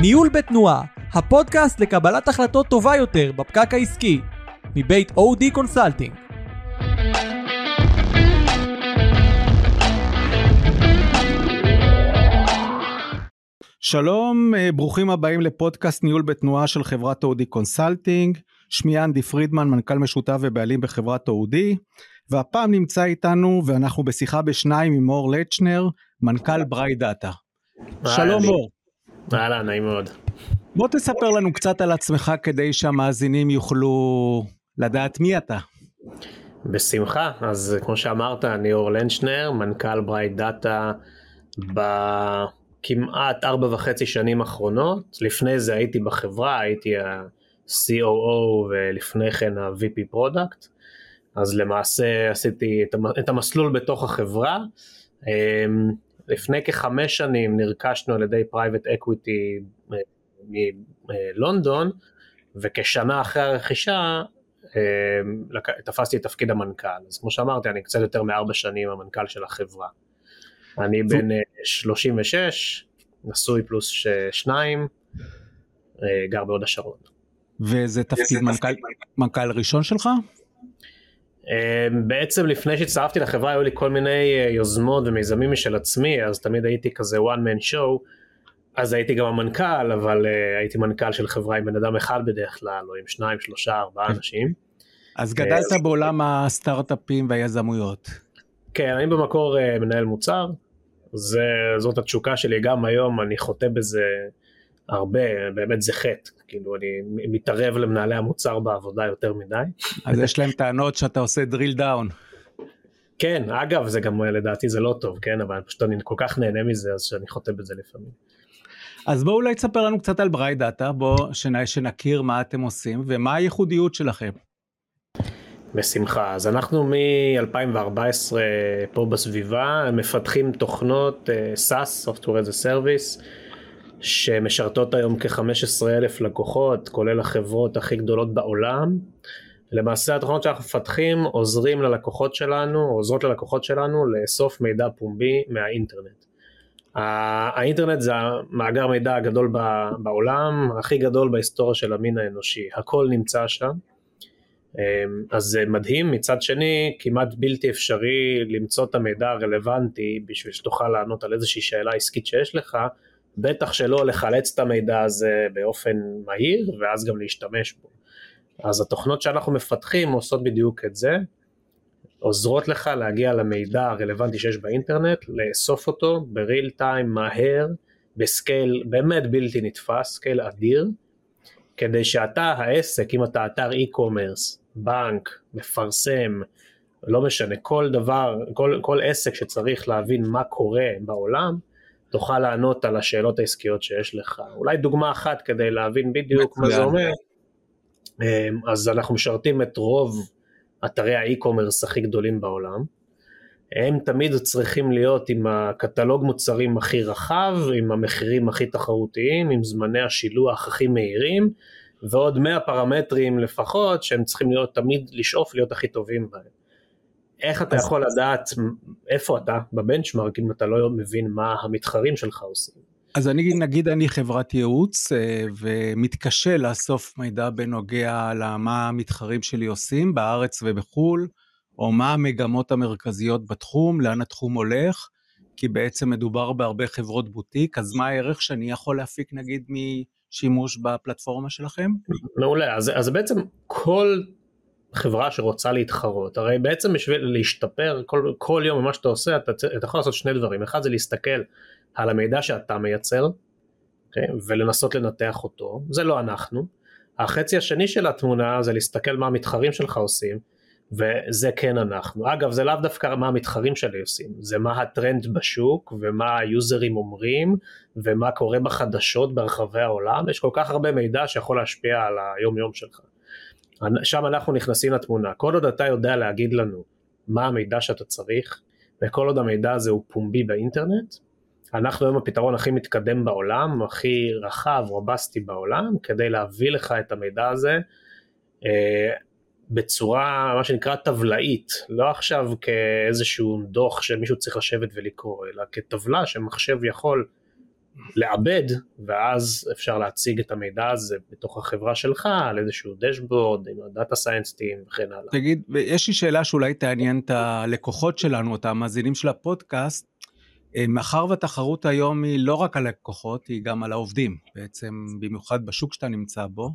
ניהול בתנועה, הפודקאסט לקבלת החלטות טובה יותר בפקק העסקי, מבית אודי קונסלטינג. שלום, אה, ברוכים הבאים לפודקאסט ניהול בתנועה של חברת אודי קונסלטינג. שמי אנדי פרידמן, מנכ"ל משותף ובעלים בחברת אודי, והפעם נמצא איתנו ואנחנו בשיחה בשניים עם אור לנצ'נר, מנכ"ל Bright Data. שלום אור. אהלן, נעים מאוד. בוא תספר לנו קצת על עצמך כדי שהמאזינים יוכלו לדעת מי אתה. בשמחה, אז כמו שאמרת, אני אור לנצ'נר, מנכ"ל Bright Data בכמעט ארבע וחצי שנים אחרונות. לפני זה הייתי בחברה, הייתי ה-COO ולפני כן ה-VP Product. אז למעשה עשיתי את המסלול בתוך החברה. לפני כחמש שנים נרכשנו על ידי private equity אה, מלונדון, וכשנה אחרי הרכישה אה, תפסתי את תפקיד המנכ"ל. אז כמו שאמרתי, אני קצת יותר מארבע שנים המנכ"ל של החברה. אני בן 36, אה, נשוי פלוס שניים, גר בהוד השרון. וזה תפקיד מנכ"ל, מנכ"ל ראשון שלך? אמ, בעצם לפני שהצטרפתי לחברה היו לי כל מיני אה, יוזמות ומיזמים משל עצמי, אז תמיד הייתי כזה one man show, אז הייתי גם המנכ"ל, אבל uh, הייתי מנכ"ל של חברה עם בן אדם אחד בדרך כלל, או עם שניים, שלושה, ארבעה כן. אנשים. אז גדלת uh, בעולם הסטארט-אפים והיזמויות. כן, אני במקור מנהל מוצר, זה, זאת התשוקה שלי גם היום, אני חוטא בזה הרבה, באמת זה חטא, כאילו אני מתערב למנהלי המוצר בעבודה יותר מדי. אז יש להם טענות שאתה עושה drill down. כן, אגב, זה גם לדעתי זה לא טוב, כן, אבל פשוט אני כל כך נהנה מזה, אז שאני חוטא בזה לפעמים. אז בואו אולי תספר לנו קצת על בריי דאטה, בואו שנכיר מה אתם עושים ומה הייחודיות שלכם. בשמחה. אז אנחנו מ-2014 פה בסביבה מפתחים תוכנות uh, SaaS, Software as a Service, שמשרתות היום כ-15 אלף לקוחות, כולל החברות הכי גדולות בעולם. למעשה התוכנות שאנחנו מפתחים עוזרים ללקוחות שלנו, עוזרות ללקוחות שלנו לאסוף מידע פומבי מהאינטרנט. האינטרנט זה המאגר מידע הגדול בעולם, הכי גדול בהיסטוריה של המין האנושי, הכל נמצא שם. אמ, אז זה מדהים, מצד שני כמעט בלתי אפשרי למצוא את המידע הרלוונטי בשביל שתוכל לענות על איזושהי שאלה עסקית שיש לך, בטח שלא לחלץ את המידע הזה באופן מהיר ואז גם להשתמש בו. אז התוכנות שאנחנו מפתחים עושות בדיוק את זה, עוזרות לך להגיע למידע הרלוונטי שיש באינטרנט, לאסוף אותו ב real time מהר, ב scale באמת בלתי נתפס, scale אדיר, כדי שאתה העסק, אם אתה אתר e-commerce, בנק, מפרסם, לא משנה, כל דבר, כל, כל עסק שצריך להבין מה קורה בעולם, תוכל לענות על השאלות העסקיות שיש לך. אולי דוגמה אחת כדי להבין בדיוק מה זה אומר. אמ, אז אנחנו משרתים את רוב אתרי האי-קומרס הכי גדולים בעולם. הם תמיד צריכים להיות עם הקטלוג מוצרים הכי רחב, עם המחירים הכי תחרותיים, עם זמני השילוח הכי מהירים, ועוד 100 פרמטרים לפחות שהם צריכים להיות תמיד לשאוף להיות הכי טובים בהם. איך אתה יכול לדעת איפה אתה בבנצ'מארק אם אתה לא מבין מה המתחרים שלך עושים? אז אני נגיד אני חברת ייעוץ אה, ומתקשה לאסוף מידע בנוגע למה המתחרים שלי עושים בארץ ובחו"ל, או מה המגמות המרכזיות בתחום, לאן התחום הולך, כי בעצם מדובר בהרבה חברות בוטיק, אז מה הערך שאני יכול להפיק נגיד משימוש בפלטפורמה שלכם? מעולה, אז, אז בעצם כל חברה שרוצה להתחרות, הרי בעצם בשביל להשתפר כל, כל יום ממה שאתה עושה, אתה, אתה יכול לעשות שני דברים, אחד זה להסתכל על המידע שאתה מייצר, okay, אוקיי? ולנסות לנתח אותו, זה לא אנחנו, החצי השני של התמונה זה להסתכל מה המתחרים שלך עושים, וזה כן אנחנו. אגב, זה לאו דווקא מה המתחרים שלי עושים, זה מה הטרנד בשוק, ומה היוזרים אומרים, ומה קורה בחדשות ברחבי העולם, יש כל כך הרבה מידע שיכול להשפיע על היום יום שלך. שם אנחנו נכנסים לתמונה. כל עוד אתה יודע להגיד לנו מה המידע שאתה צריך, וכל עוד המידע הזה הוא פומבי באינטרנט, אנחנו היום הפתרון הכי מתקדם בעולם, הכי רחב, רובסטי בעולם, כדי להביא לך את המידע הזה אה, בצורה, מה שנקרא טבלאית, לא עכשיו כאיזשהו דוח שמישהו צריך לשבת ולקרוא, אלא כטבלה שמחשב יכול לעבד, ואז אפשר להציג את המידע הזה בתוך החברה שלך על איזשהו דשבורד עם הדאטה סיינסטים וכן הלאה. תגיד, יש לי שאלה שאולי תעניין את הלקוחות שלנו, את המאזינים של הפודקאסט. אה, מאחר והתחרות היום היא לא רק על הלקוחות, היא גם על העובדים, בעצם במיוחד בשוק שאתה נמצא בו.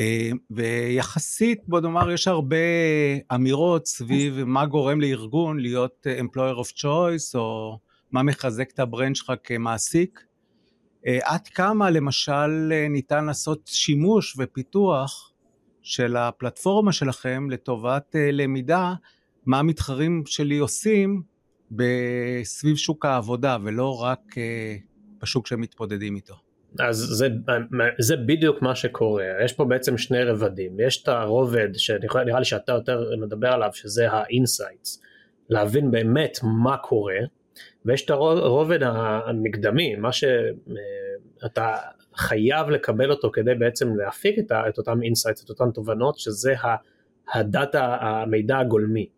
אה, ויחסית, בוא נאמר, יש הרבה אמירות סביב מה גורם לארגון להיות אה, employer of choice, או מה מחזק את ה brand שלך כמעסיק. עד כמה למשל ניתן לעשות שימוש ופיתוח של הפלטפורמה שלכם לטובת למידה, מה המתחרים שלי עושים בסביב שוק העבודה ולא רק אה, בשוק שהם מתמודדים איתו. אז זה, זה בדיוק מה שקורה, יש פה בעצם שני רבדים, יש את הרובד שנראה לי שאתה יותר מדבר עליו שזה ה insights, להבין באמת מה קורה, ויש את הרובד המקדמי, מה שאתה חייב לקבל אותו כדי בעצם להפיק את אותם insights, את אותן תובנות, שזה ה data, המידע הגולמי.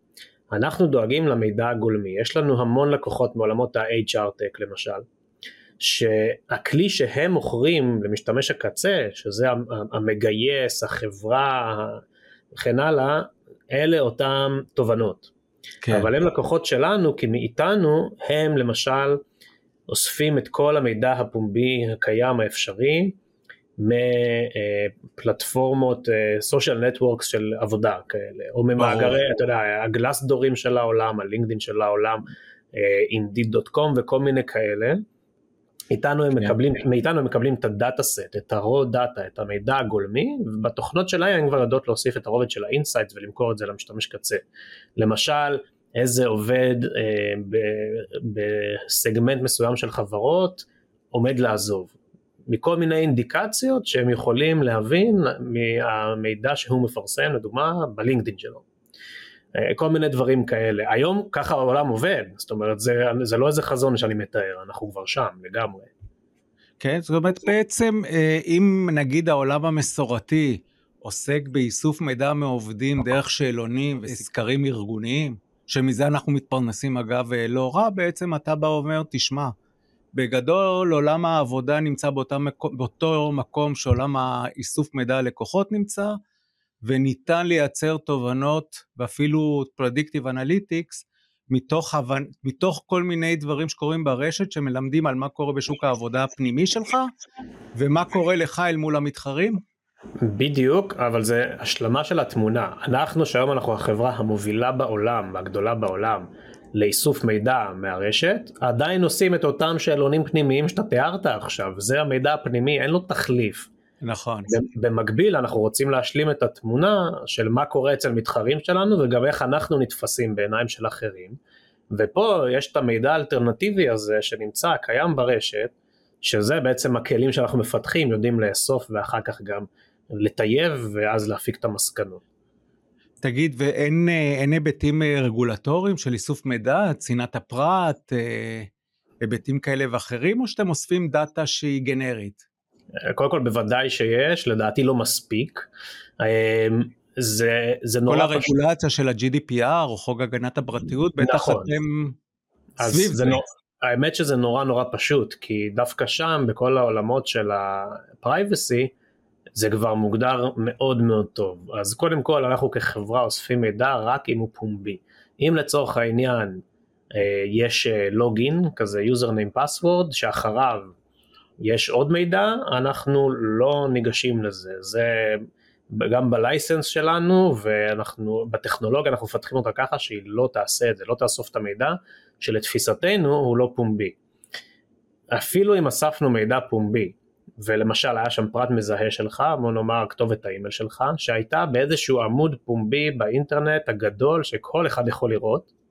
אנחנו דואגים למידע הגולמי, יש לנו המון לקוחות מעולמות ה-HR Tech למשל, שהכלי שהם מוכרים למשתמש הקצה, שזה המגייס, החברה וכן הלאה, אלה אותן תובנות. כן. אבל הם לקוחות שלנו, כי מאיתנו הם למשל אוספים את כל המידע הפומבי הקיים האפשרי, מפלטפורמות אה, networks של עבודה כאלה, או ממאגרי, אתה יודע, ה-Glassdoorים של העולם, ה-LinkedIn של העולם, Indeed.com אה, וכל מיני כאלה. איתנו הם כן. מקבלים, מאיתנו הם מקבלים את הדאטה סט, את ה-raw data, את המידע הגולמי, ובתוכנות שלהם הם כבר יודעות להוסיף את הרובד של ה-insights ולמכור את זה למשתמש קצה. למשל, איזה עובד אה, בסגמנט מסוים של חברות עומד לעזוב. מכל מיני אינדיקציות שהם יכולים להבין מהמידע שהוא מפרסם, לדוגמה בלינקדאין שלו. אה, כל מיני דברים כאלה. היום ככה העולם עובד, זאת אומרת זה, זה לא איזה חזון שאני מתאר, אנחנו כבר שם לגמרי. כן, זאת אומרת בעצם אה, אם נגיד העולם המסורתי עוסק באיסוף מידע מעובדים דרך שאלונים וסקרים ארגוניים, שמזה אנחנו מתפרנסים אגב אה, לא רע, בעצם אתה בא ואומר, תשמע, בגדול עולם העבודה נמצא באותה, באותו מקום שעולם האיסוף מידע הלקוחות נמצא, וניתן לייצר תובנות ואפילו Predictive Analytics מתוך, הבנ... מתוך כל מיני דברים שקורים ברשת שמלמדים על מה קורה בשוק העבודה הפנימי שלך ומה קורה לך אל מול המתחרים? בדיוק, אבל זה השלמה של התמונה. אנחנו שהיום אנחנו החברה המובילה בעולם, הגדולה בעולם, לאיסוף מידע מהרשת, עדיין עושים את אותם שאלונים פנימיים שאתה תיארת עכשיו, זה המידע הפנימי, אין לו תחליף. נכון. במקביל אנחנו רוצים להשלים את התמונה של מה קורה אצל מתחרים שלנו וגם איך אנחנו נתפסים בעיניים של אחרים. ופה יש את המידע האלטרנטיבי הזה שנמצא, קיים ברשת, שזה בעצם הכלים שאנחנו מפתחים, יודעים לאסוף ואחר כך גם לטייב ואז להפיק את המסקנות. תגיד, ואין אה, היבטים אה, רגולטוריים של איסוף מידע, צנעת הפרט, אה, היבטים כאלה ואחרים, או שאתם אוספים דאטה שהיא גנרית? קודם כל בוודאי שיש, לדעתי לא מספיק. זה, זה נורא פשוט. כל הרגולציה של ה-GDPR או חוק הגנת הפרטיות, בטח נכון. אתם סביב זה. נור... האמת שזה נורא נורא פשוט, כי דווקא שם, בכל העולמות של ה-privacy, זה כבר מוגדר מאוד מאוד טוב. אז קודם כל אנחנו כחברה אוספים מידע רק אם הוא פומבי. אם לצורך העניין אה, יש לוגין, אה, כזה username password, שאחריו יש עוד מידע, אנחנו לא ניגשים לזה. זה גם בלייסנס שלנו ואנחנו בטכנולוגיה אנחנו מפתחים אותה ככה שהיא לא תעשה את זה, לא תאסוף את המידע שלתפיסתנו הוא לא פומבי. אפילו אם אספנו מידע פומבי ולמשל היה שם פרט מזהה שלך, בוא נאמר כתובת האימייל שלך, שהייתה באיזשהו עמוד פומבי באינטרנט הגדול שכל אחד יכול לראות.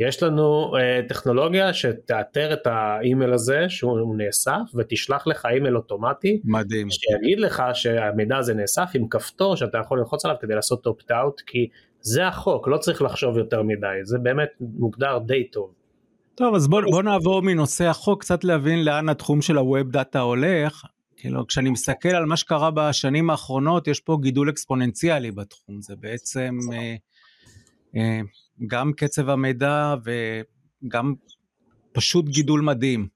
יש לנו אה, טכנולוגיה שתאתר את האימייל הזה שהוא נאסף ותשלח לך אימייל אוטומטי. מדהים. שיגיד לך שהמידע הזה נאסף עם כפתור שאתה יכול ללחוץ עליו כדי לעשות opt out כי זה החוק, לא צריך לחשוב יותר מדי, זה באמת מוגדר די טוב. טוב, אז בוא, בוא נעבור מנושא החוק, קצת להבין לאן התחום של ה-Web Data הולך. כאילו, כשאני מסתכל על מה שקרה בשנים האחרונות, יש פה גידול אקספוננציאלי בתחום. זה בעצם אה, אה, גם קצב המידע וגם פשוט גידול מדהים.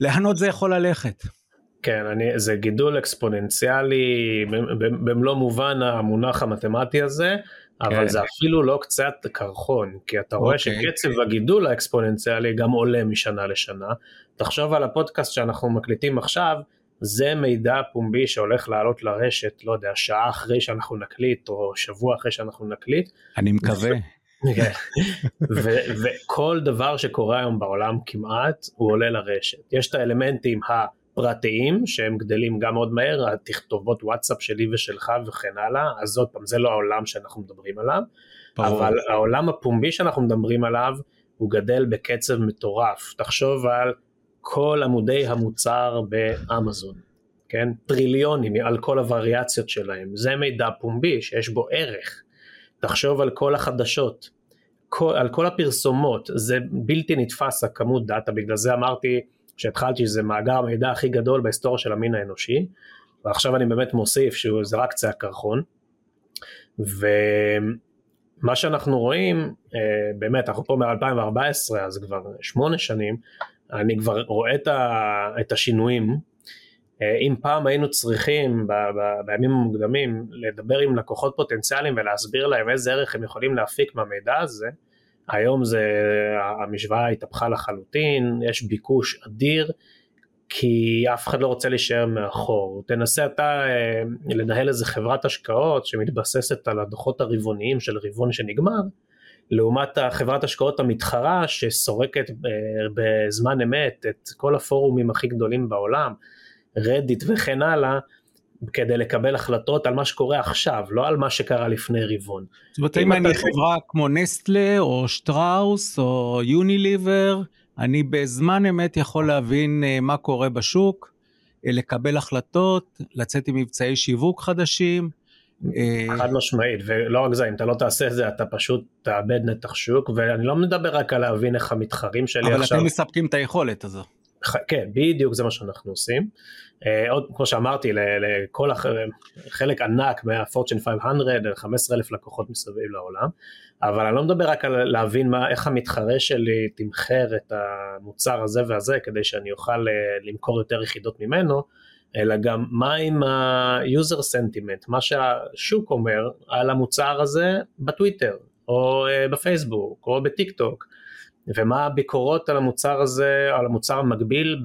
לאן עוד זה יכול ללכת? כן, אני, זה גידול אקספוננציאלי במלוא מובן המונח המתמטי הזה, אבל כן. זה אפילו לא קצת קרחון, כי אתה רואה אוקיי. שקצב הגידול האקספוננציאלי גם עולה משנה לשנה. תחשוב על הפודקאסט שאנחנו מקליטים עכשיו, זה מידע פומבי שהולך לעלות לרשת, לא יודע, שעה אחרי שאנחנו נקליט, או שבוע אחרי שאנחנו נקליט. אני מקווה. כן. וכל דבר שקורה היום בעולם כמעט, הוא עולה לרשת. יש את האלמנטים הפרטיים, שהם גדלים גם מאוד מהר, התכתובות וואטסאפ שלי ושלך וכן הלאה, אז עוד פעם, זה לא העולם שאנחנו מדברים עליו, אבל העולם הפומבי שאנחנו מדברים עליו, הוא גדל בקצב מטורף. תחשוב על כל עמודי המוצר באמזון, כן? טריליונים על כל הווריאציות שלהם, זה מידע פומבי שיש בו ערך. תחשוב על כל החדשות, כל, על כל הפרסומות, זה בלתי נתפס הכמות דאטה, בגלל זה אמרתי שהתחלתי שזה מאגר המידע הכי גדול בהיסטוריה של המין האנושי, ועכשיו אני באמת מוסיף שזה רק קצה הקרחון, ומה שאנחנו רואים, אה, באמת, אנחנו פה מ-2014, אז כבר שמונה שנים, אני כבר רואה את השינויים. אה, אם פעם היינו צריכים ב, ב, בימים המוקדמים לדבר עם לקוחות פוטנציאליים ולהסביר להם איזה ערך הם יכולים להפיק מהמידע הזה, היום זה, המשוואה התהפכה לחלוטין, יש ביקוש אדיר, כי אף אחד לא רוצה להישאר מאחור. תנסה אתה אה, לנהל איזה חברת השקעות שמתבססת על הדוחות הרבעוניים של רבעון שנגמר, לעומת החברת השקעות המתחרה שסורקת אה, בזמן אמת את כל הפורומים הכי גדולים בעולם, רדיט וכן הלאה, כדי לקבל החלטות על מה שקורה עכשיו, לא על מה שקרה לפני רבעון. זאת אומרת, אם אני חברה כמו נסטלה או שטראוס או יוניליבר, אני בזמן אמת יכול להבין אה, מה קורה בשוק, אה, לקבל החלטות, לצאת עם מבצעי שיווק חדשים, אה, חד משמעית, ולא רק זה, אם אתה לא תעשה את זה אתה פשוט תאבד נתח שוק, ואני לא מדבר רק על להבין איך המתחרים שלי אבל עכשיו... אבל אתם מספקים את היכולת הזו. כן, בדיוק זה מה שאנחנו עושים. Uh, עוד כמו שאמרתי, לכל. חלק ענק מה-Fortune 500, 15 אלף לקוחות מסביב לעולם, אבל אני לא מדבר רק על להבין מה, איך המתחרה שלי תמחר את המוצר הזה והזה כדי שאני אוכל uh, למכור יותר יחידות ממנו, אלא גם מה עם ה-user sentiment, מה שהשוק אומר על המוצר הזה בטוויטר, או אה, בפייסבוק, או בטיק טוק, ומה הביקורות על המוצר הזה, על המוצר המקביל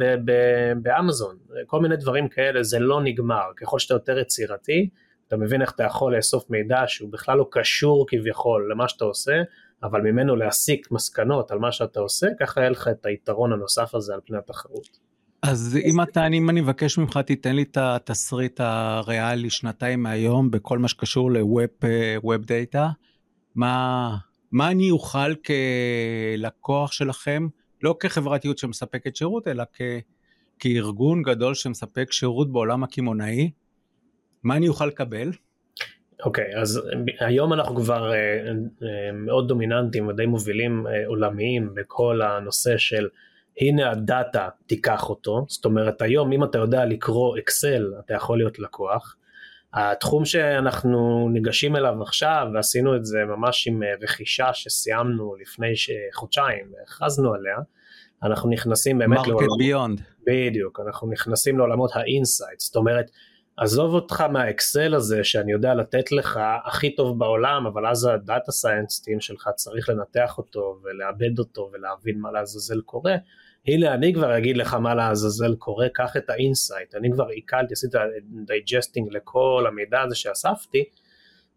באמזון, כל מיני דברים כאלה, זה לא נגמר, ככל שאתה יותר יצירתי, אתה מבין איך אתה יכול לאסוף מידע שהוא בכלל לא קשור כביכול למה שאתה עושה, אבל ממנו להסיק מסקנות על מה שאתה עושה, ככה יהיה לך את היתרון הנוסף הזה על פני התחרות. אז אם אתה, אם אני מבקש ממך, תיתן לי את התסריט הריאלי שנתיים מהיום בכל מה שקשור ל-Web Data. מה, מה אני אוכל כלקוח שלכם, לא כחברת ייעוץ שמספקת שירות, אלא כ, כארגון גדול שמספק שירות בעולם הקמעונאי, מה אני אוכל לקבל? אוקיי, okay, אז היום אנחנו כבר uh, uh, מאוד דומיננטים ודי מובילים uh, עולמיים בכל הנושא של הנה הדאטה, תיקח אותו. זאת אומרת, היום אם אתה יודע לקרוא אקסל, אתה יכול להיות לקוח. התחום שאנחנו ניגשים אליו עכשיו, ועשינו את זה ממש עם אה, רכישה שסיימנו לפני חודשיים, והכרזנו עליה, אנחנו נכנסים באמת לעולמות... Market Beyond. בדיוק, אנחנו נכנסים לעולמות ה-insight, זאת אומרת, עזוב אותך מהאקסל הזה שאני יודע לתת לך הכי טוב בעולם, אבל אז ה-data science team שלך צריך לנתח אותו ולעבד אותו ולהבין מה לעזאזל קורה. הנה אני כבר אגיד לך מה לעזאזל קורה, קח את ה-insight, אני כבר עיכלתי, עשיתי digesting לכל המידע הזה שאספתי,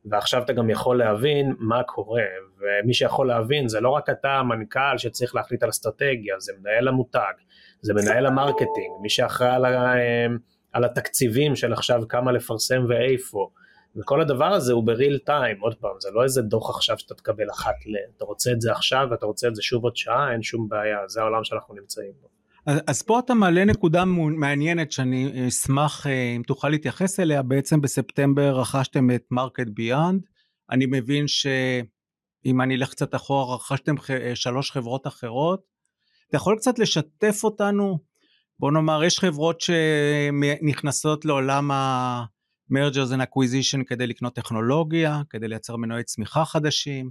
ועכשיו אתה גם יכול להבין מה קורה, ומי שיכול להבין זה לא רק אתה המנכ"ל שצריך להחליט על אסטרטגיה, זה מנהל המותג, זה מנהל ה-marketing, מי שאחראי על, על התקציבים של עכשיו כמה לפרסם ואיפה, וכל הדבר הזה הוא ב-real time, עוד פעם, זה לא איזה דוח עכשיו שאתה תקבל אחת ל... אתה רוצה את זה עכשיו ואתה רוצה את זה שוב עוד שעה, אין שום בעיה, זה העולם שאנחנו נמצאים בו. אז, אז פה אתה מעלה נקודה מעניינת שאני אשמח אה, אם תוכל להתייחס אליה, בעצם בספטמבר רכשתם את Market Beyond, אני מבין שאם אני אלך קצת אחורה רכשתם אה, שלוש חברות אחרות, אתה יכול קצת לשתף אותנו, בוא נאמר יש חברות שנכנסות לעולם ה... mergers and acquisition כדי לקנות טכנולוגיה, כדי לייצר מנועי צמיחה חדשים,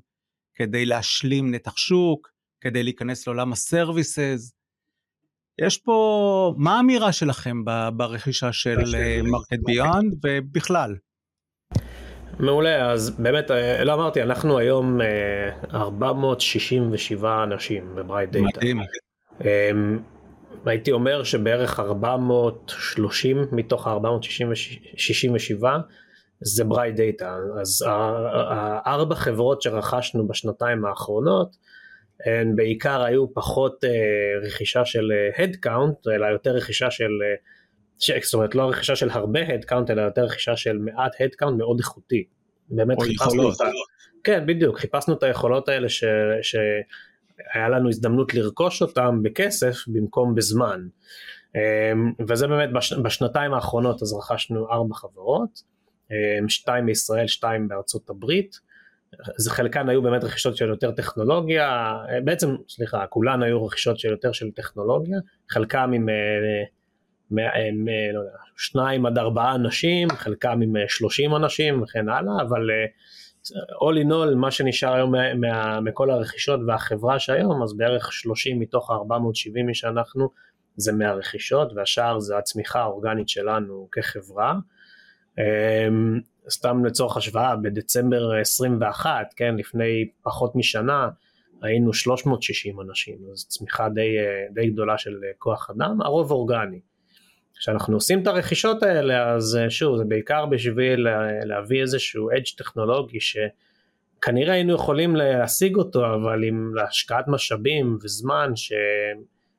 כדי להשלים נתח שוק, כדי להיכנס לעולם ה-services. יש פה, מה האמירה שלכם ברכישה של Market Beyond ובכלל? מעולה, אז באמת, אה, לא אמרתי, אנחנו היום 467 אה, אנשים ב-Bright Data. מדהים. הייתי אומר שבערך 430 מתוך ה-467 זה Bright Data. אז ארבע חברות שרכשנו בשנתיים האחרונות, הן בעיקר היו פחות אה, רכישה של headcount, אלא יותר רכישה של ש... זאת אומרת לא רכישה של הרבה headcount אלא יותר רכישה של מעט headcount מאוד איכותי. באמת חיפשנו אותה. כן בדיוק חיפשנו את היכולות האלה ש... שהיה לנו הזדמנות לרכוש אותם בכסף במקום בזמן. אמ, וזה באמת בש... בשנתיים האחרונות אז רכשנו ארבע חברות, אמ, שתיים בישראל, שתיים בארצות הברית. זה חלקן היו באמת רכישות של יותר טכנולוגיה, בעצם סליחה, כולן היו רכישות של יותר של טכנולוגיה, חלקם עם אה, עם, לא יודע, שניים עד ארבעה אנשים, חלקם עם 30 אנשים וכן הלאה, אבל all in all מה שנשאר היום מה, מה, מכל הרכישות והחברה שהיום, אז בערך 30 מתוך ה-470 מי שאנחנו זה מהרכישות והשאר זה הצמיחה האורגנית שלנו כחברה. סתם לצורך השוואה, בדצמבר 21, כן, לפני פחות משנה, היינו 360 אנשים, אז צמיחה די, די גדולה של כוח אדם, הרוב אורגני. כשאנחנו עושים את הרכישות האלה אז אה, שוב זה בעיקר בשביל להביא איזשהו אדג' טכנולוגי שכנראה היינו יכולים להשיג אותו אבל עם השקעת משאבים וזמן ש...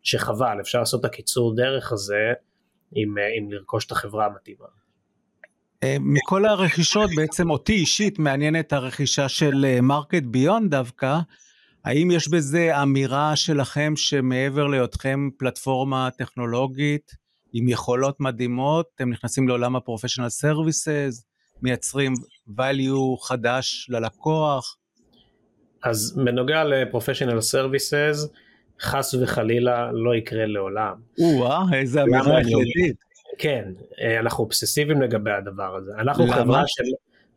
שחבל אפשר לעשות את הקיצור דרך הזה עם, אה, עם לרכוש את החברה המתאימה. אה, מכל הרכישות בעצם אותי אישית מעניינת הרכישה של Market Beyond דווקא. האם יש בזה אמירה שלכם שמעבר להיותכם פלטפורמה טכנולוגית עם יכולות מדהימות, הם נכנסים לעולם ה-professional services, מייצרים value חדש ללקוח. אז בנוגע ל-professional services, חס וחלילה לא יקרה לעולם. או-אה, איזה אמירה החלטית. כן, אה, אנחנו אובססיביים לגבי הדבר הזה. אנחנו למה? חברה של...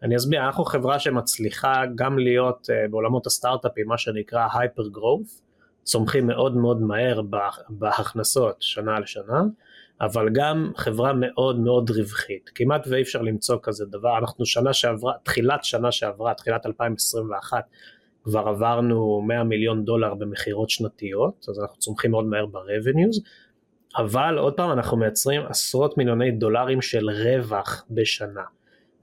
אני אסביר, אנחנו חברה שמצליחה גם להיות אה, בעולמות הסטארט-אפים, מה שנקרא hyper growth, צומחים מאוד מאוד מהר בהכנסות שנה לשנה, אבל גם חברה מאוד מאוד רווחית, כמעט ואי אפשר למצוא כזה דבר, אנחנו שנה שעברה, תחילת שנה שעברה, תחילת 2021, כבר עברנו 100 מיליון דולר במכירות שנתיות, אז אנחנו צומחים מאוד מהר ב-revenues, אבל עוד פעם אנחנו מייצרים עשרות מיליוני דולרים של רווח בשנה.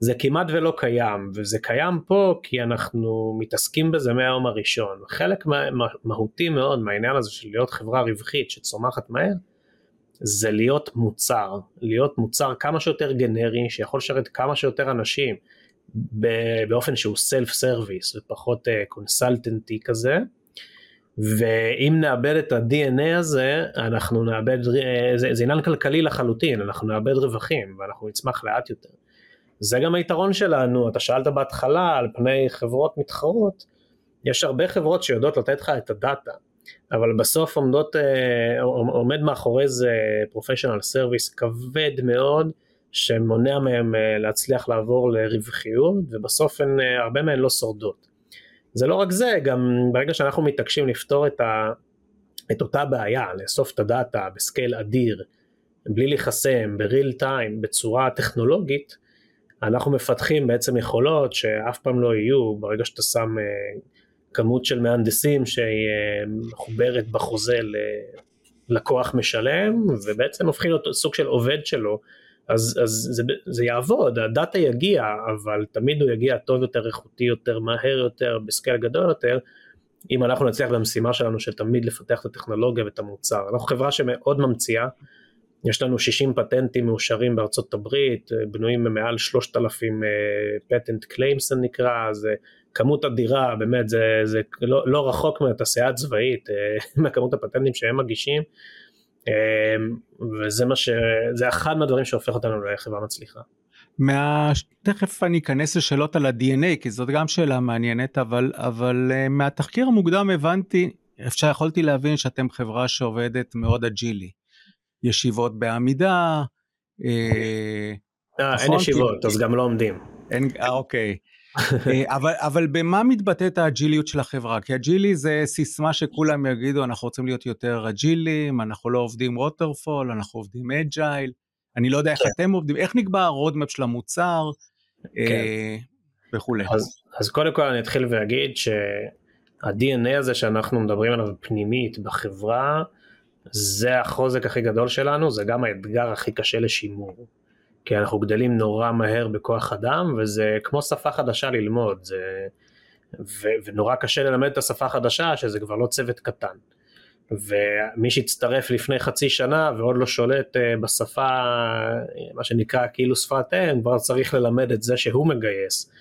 זה כמעט ולא קיים, וזה קיים פה כי אנחנו מתעסקים בזה מהיום הראשון. חלק מה, מהותי מאוד מהעניין הזה של להיות חברה רווחית שצומחת מהר, זה להיות מוצר, להיות מוצר כמה שיותר גנרי, שיכול לשרת כמה שיותר אנשים באופן שהוא self service ופחות קונסלטנטי אה, כזה, ואם נאבד את ה-DNA הזה, אנחנו נאבד, אה, זה, זה עניין כלכלי לחלוטין, אנחנו נאבד רווחים ואנחנו נצמח לאט יותר. זה גם היתרון שלנו, אתה שאלת בהתחלה על פני חברות מתחרות, יש הרבה חברות שיודעות לתת לך את הדאטה, אבל בסוף עומדות, אה, עומד מאחורי זה professional service כבד מאוד, שמונע מהם אה, להצליח לעבור לרווחיות, ובסוף הן, אה, הרבה מהן לא שורדות. זה לא רק זה, גם ברגע שאנחנו מתעקשים לפתור את, ה, את אותה בעיה, לאסוף את הדאטה בסקייל אדיר, בלי להיחסם, בריל טיים, בצורה טכנולוגית, אנחנו מפתחים בעצם יכולות שאף פעם לא יהיו ברגע שאתה שם כמות של מהנדסים שהיא אה, מחוברת בחוזה הלקוח משלם ובעצם הופכים להיות סוג של עובד שלו אז, אז זה, זה יעבוד, הדאטה יגיע אבל תמיד הוא יגיע טוב יותר, איכותי יותר, מהר יותר, ב-scale גדול יותר אם אנחנו נצליח במשימה שלנו של תמיד לפתח את הטכנולוגיה ואת המוצר. אנחנו חברה שמאוד ממציאה, יש לנו 60 פטנטים מאושרים בארצות הברית, בנויים ממעל 3,000 patent claims זה נקרא, זה כמות אדירה, באמת, זה, זה לא, לא רחוק מהתעשייה הצבאית, אה, מהכמות הפטנטים שהם מגישים, אה, וזה מה ש... זה אחד מהדברים שהופך אותנו לחברה מצליחה. מה... תכף אני אכנס לשאלות על ה-DNA, כי זאת גם שאלה מעניינת, אבל, אבל אה, מהתחקיר המוקדם הבנתי, אפשר יכולתי להבין שאתם חברה שעובדת מאוד אג'ילי. ישיבות בעמידה, אה, אין נכון? ישיבות, אז גם לא עומדים. אה, אוקיי. אה, אבל, אבל במה מתבטאת האג'יליות של החברה? כי אג'ילי זה סיסמה שכולם יגידו, אנחנו רוצים להיות יותר אג'ילים, אנחנו לא עובדים waterfall, אנחנו עובדים agile. אני לא יודע איך כן. אתם עובדים, איך נקבע ה-roadmap של המוצר כן. אה, וכולי. אז, אז קודם כל אני אתחיל ואגיד שה-DNA הזה שאנחנו מדברים עליו פנימית בחברה, זה החוזק הכי גדול שלנו, זה גם האתגר הכי קשה לשימור. כי אנחנו גדלים נורא מהר בכוח אדם, וזה כמו שפה חדשה ללמוד, זה... ו... ונורא קשה ללמד את השפה החדשה, שזה כבר לא צוות קטן. ומי שהצטרף לפני חצי שנה ועוד לא שולט אה, בשפה, מה שנקרא כאילו שפת אם, כבר צריך ללמד את זה שהוא מגייס.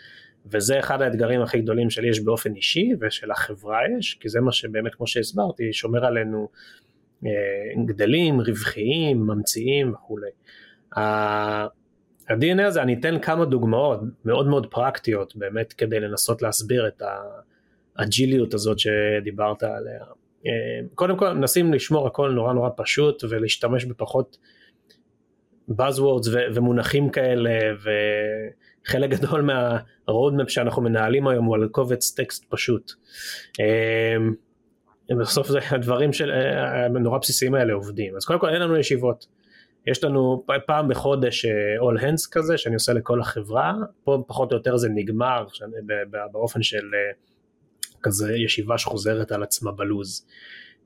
וזה אחד האתגרים הכי גדולים שלי יש באופן אישי ושל החברה יש, כי זה מה שבאמת כמו שהסברתי שומר עלינו אה, גדלים, רווחיים, ממציאים וכולי. ה-DNA הזה, אני אתן כמה דוגמאות מאוד מאוד פרקטיות באמת כדי לנסות להסביר את האג'יליות הזאת שדיברת עליה. אה, קודם כל מנסים לשמור הכל נורא נורא פשוט ולהשתמש בפחות Buzzwords ו- ומונחים כאלה וחלק גדול מה-roadmap שאנחנו מנהלים היום הוא על קובץ טקסט פשוט. אה, בסוף זה הדברים של אה, נורא בסיסיים האלה עובדים אז קודם כל אין לנו ישיבות יש לנו פעם בחודש אה, all hands כזה שאני עושה לכל החברה פה פחות או יותר זה נגמר באופן של אה, כזה ישיבה שחוזרת על עצמה בלוז.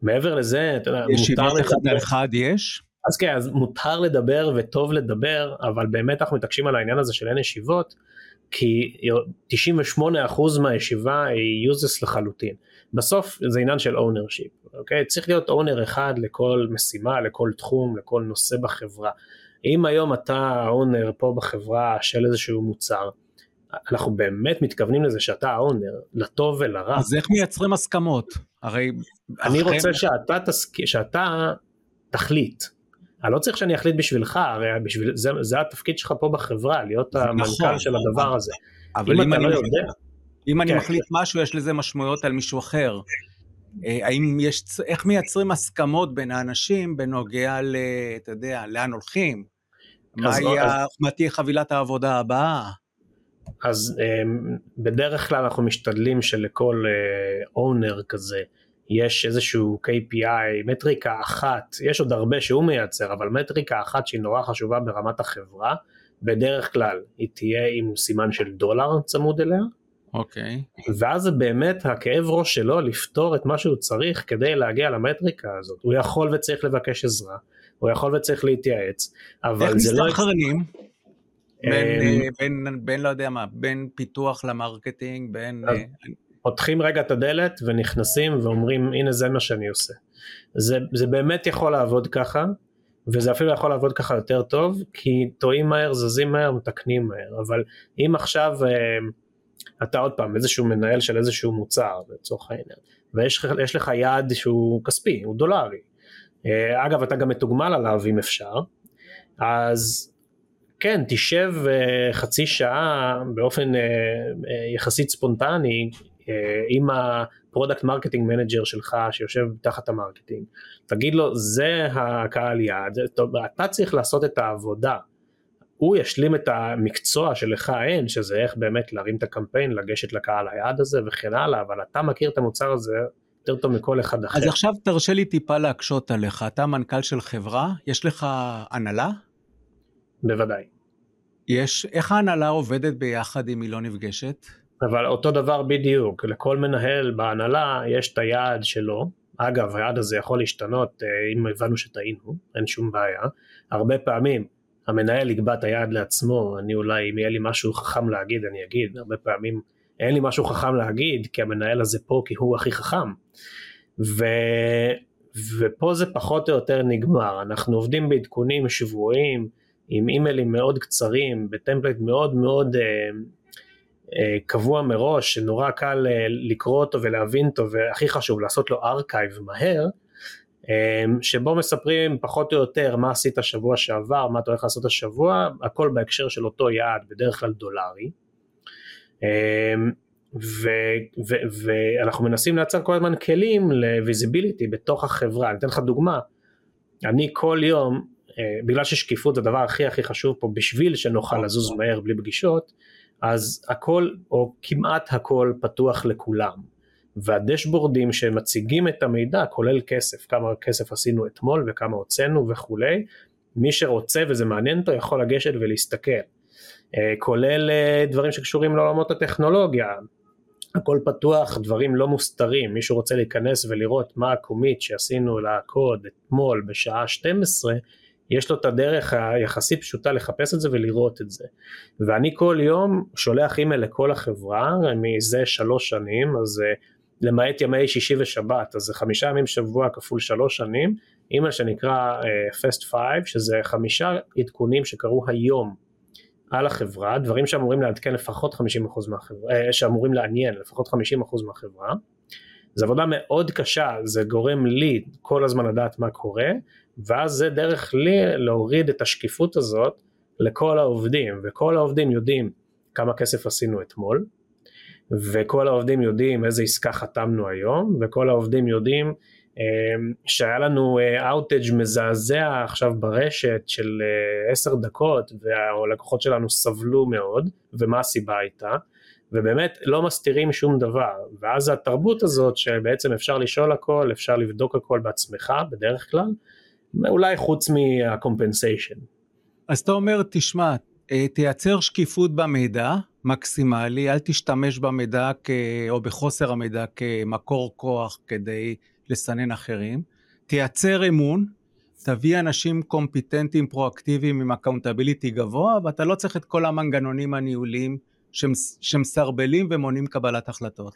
מעבר לזה אתה יודע אחד על אחד יש? אז כן אז מותר לדבר וטוב לדבר אבל באמת אנחנו מתעקשים על העניין הזה של אין ישיבות כי 98% מהישיבה היא useless לחלוטין. בסוף זה עניין של ownership, אוקיי? צריך להיות owner אחד לכל משימה, לכל תחום, לכל נושא בחברה. אם היום אתה owner פה בחברה של איזשהו מוצר, אנחנו באמת מתכוונים לזה שאתה האונר, לטוב ולרע. אז איך מייצרים הסכמות? הרי... אני אחרי... רוצה שאתה, תסק... שאתה תחליט. אני לא צריך שאני אחליט בשבילך, הרי בשביל... זה, זה התפקיד שלך פה בחברה, להיות המנכ"ל נכון, של הדבר הזה. אבל אם, אם אני לא יודע... אם אני כן. מחליט משהו, יש לזה משמעויות על מישהו אחר. אה, האם יש, איך מייצרים הסכמות בין האנשים בנוגע ל... אתה יודע, לאן הולכים? מה תהיה חבילת העבודה הבאה? אז um, בדרך כלל אנחנו משתדלים שלכל אונר uh, כזה יש איזשהו KPI, מטריקה אחת, יש עוד הרבה שהוא מייצר, אבל מטריקה אחת שהיא נורא חשובה ברמת החברה, בדרך כלל היא תהיה עם סימן של דולר צמוד אליה, אוקיי. Okay. ואז זה באמת הכאב ראש שלו לפתור את מה שהוא צריך כדי להגיע למטריקה הזאת. הוא יכול וצריך לבקש עזרה, הוא יכול וצריך להתייעץ, אבל זה לא... איך מסתנכרנים? בין, אמ, אה, בין, לא יודע מה, בין פיתוח ל marketing, בין... אה, פותחים רגע את הדלת ונכנסים ואומרים הנה זה מה שאני עושה. זה, זה באמת יכול לעבוד ככה, וזה אפילו יכול לעבוד ככה יותר טוב, כי טועים מהר, זזים מהר, מתקנים מהר, אבל אם עכשיו... אתה עוד פעם איזשהו מנהל של איזשהו מוצר לצורך העניין ויש לך יעד שהוא כספי הוא דולרי. אה, אגב אתה גם מתוגמל עליו אם אפשר. אז כן תשב אה, חצי שעה באופן אה, יחסית ספונטני עם ה product marketing manager שלך שיושב תחת ה marketing. תגיד לו זה הקהל יעד אתה צריך לעשות את העבודה הוא ישלים את המקצוע שלך אין, שזה איך באמת להרים את הקמפיין, לגשת לקהל היעד הזה וכן הלאה, אבל אתה מכיר את המוצר הזה יותר טוב מכל אחד אחר. אז עכשיו תרשה לי טיפה להקשות עליך, אתה מנכ"ל של חברה, יש לך הנהלה? בוודאי. יש, איך ההנהלה עובדת ביחד אם היא לא נפגשת? אבל אותו דבר בדיוק, לכל מנהל בהנהלה יש את היעד שלו, אגב היעד הזה יכול להשתנות אה, אם הבנו שטעינו, אין שום בעיה, הרבה פעמים המנהל יקבע את היעד לעצמו, אני אולי אם יהיה לי משהו חכם להגיד אני אגיד, הרבה פעמים אין לי משהו חכם להגיד כי המנהל הזה פה כי הוא הכי חכם. ו... ופה זה פחות או יותר נגמר, אנחנו עובדים בעדכונים שבועיים עם אימיילים מאוד קצרים, ב template מאוד מאוד אה, אה, קבוע מראש, שנורא קל אה, לקרוא אותו ולהבין אותו, והכי חשוב לעשות לו archive מהר, שבו מספרים פחות או יותר מה עשית שבוע שעבר, מה אתה הולך לעשות השבוע, הכל בהקשר של אותו יעד, בדרך כלל דולרי. אמ, ואנחנו מנסים לייצר כל הזמן כלים ל visibility בתוך החברה, אני אתן לך דוגמה, אני כל יום, אה, בגלל ששקיפות זה הדבר הכי הכי חשוב פה בשביל שנוכל לזוז מהר בלי פגישות, אז הכל או כמעט הכל פתוח לכולם. והדשבורדים שמציגים את המידע כולל כסף, כמה כסף עשינו אתמול וכמה הוצאנו וכולי, מי שרוצה וזה מעניין אותו יכול לגשת ולהסתכל, אה, כולל אה, דברים שקשורים לעולמות הטכנולוגיה, הכל פתוח, דברים לא מוסתרים, מישהו רוצה להיכנס ולראות מה הקומיט שעשינו לקוד אתמול בשעה 12, יש לו את הדרך היחסית פשוטה לחפש את זה ולראות את זה. ואני כל יום שולח אימייל לכל החברה מזה שלוש שנים, אז אה, למעט ימי שישי ושבת, אז זה חמישה ימים שבוע כפול שלוש שנים, אימייל שנקרא פסט uh, 5, שזה חמישה עדכונים שקרו היום על החברה, דברים שאמורים לעדכן לפחות 50% מהחברה, uh, שאמורים לעניין לפחות 50% מהחברה. זו עבודה מאוד קשה, זה גורם לי כל הזמן לדעת מה קורה, ואז זה דרך לי להוריד את השקיפות הזאת לכל העובדים, וכל העובדים יודעים כמה כסף עשינו אתמול, וכל העובדים יודעים איזה עסקה חתמנו היום, וכל העובדים יודעים אמ, שהיה לנו outage אה, מזעזע עכשיו ברשת של אה, עשר דקות והלקוחות שלנו סבלו מאוד ומה הסיבה הייתה ובאמת לא מסתירים שום דבר ואז התרבות הזאת שבעצם אפשר לשאול הכל אפשר לבדוק הכל בעצמך בדרך כלל אולי חוץ מה compensation. אז אתה אומר תשמע אה, תייצר שקיפות במידע מקסימלי אל תשתמש במידע כ... או בחוסר המידע כמקור כוח כדי לסנן אחרים, תייצר אמון, תביא אנשים קומפיטנטים פרואקטיביים עם accountability גבוה, ואתה לא צריך את כל המנגנונים הניהוליים שמסרבלים ומונעים קבלת החלטות.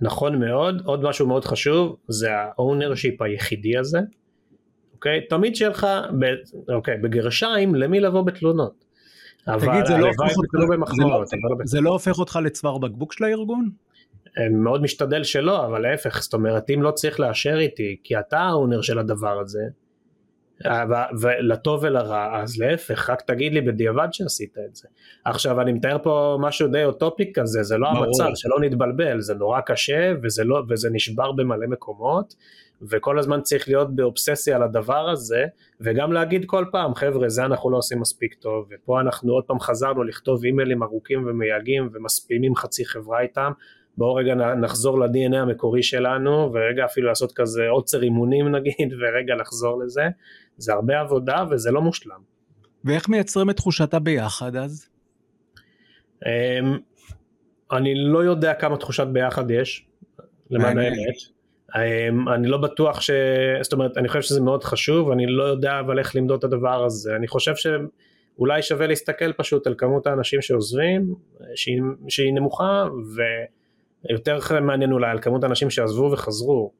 נכון מאוד, עוד משהו מאוד חשוב זה ה ownership היחידי הזה, אוקיי? תמיד שיהיה לך, ב, אוקיי, בגרשיים, למי לבוא בתלונות. תגיד, זה לא, אותך, זה, לא, זה לא הופך אותך לצוואר בקבוק של הארגון? מאוד משתדל שלא, אבל להפך, זאת אומרת, אם לא צריך לאשר איתי, כי אתה האונר של הדבר הזה, ולטוב ולרע, אז להפך, רק תגיד לי בדיעבד שעשית את זה. עכשיו, אני מתאר פה משהו די אוטופי כזה, זה לא ברור. המצב, שלא נתבלבל, זה נורא קשה, וזה, לא, וזה נשבר במלא מקומות, וכל הזמן צריך להיות באובססיה על הדבר הזה, וגם להגיד כל פעם, חבר'ה, זה אנחנו לא עושים מספיק טוב, ופה אנחנו עוד פעם חזרנו לכתוב אימיילים ארוכים ומייגעים, ומספימים חצי חברה איתם, בואו רגע נחזור ל-DNA המקורי שלנו ורגע אפילו לעשות כזה עוצר אימונים נגיד ורגע לחזור לזה זה הרבה עבודה וזה לא מושלם. ואיך מייצרים את תחושת הביחד אז? אמ, אני לא יודע כמה תחושת ביחד יש למען האמת. אמ, אני לא בטוח ש... זאת אומרת אני חושב שזה מאוד חשוב אני לא יודע אבל איך למדוד את הדבר הזה אני חושב שאולי שווה להסתכל פשוט על כמות האנשים שעוזבים שהיא, שהיא נמוכה ו... יותר מעניין אולי על כמות האנשים שעזבו וחזרו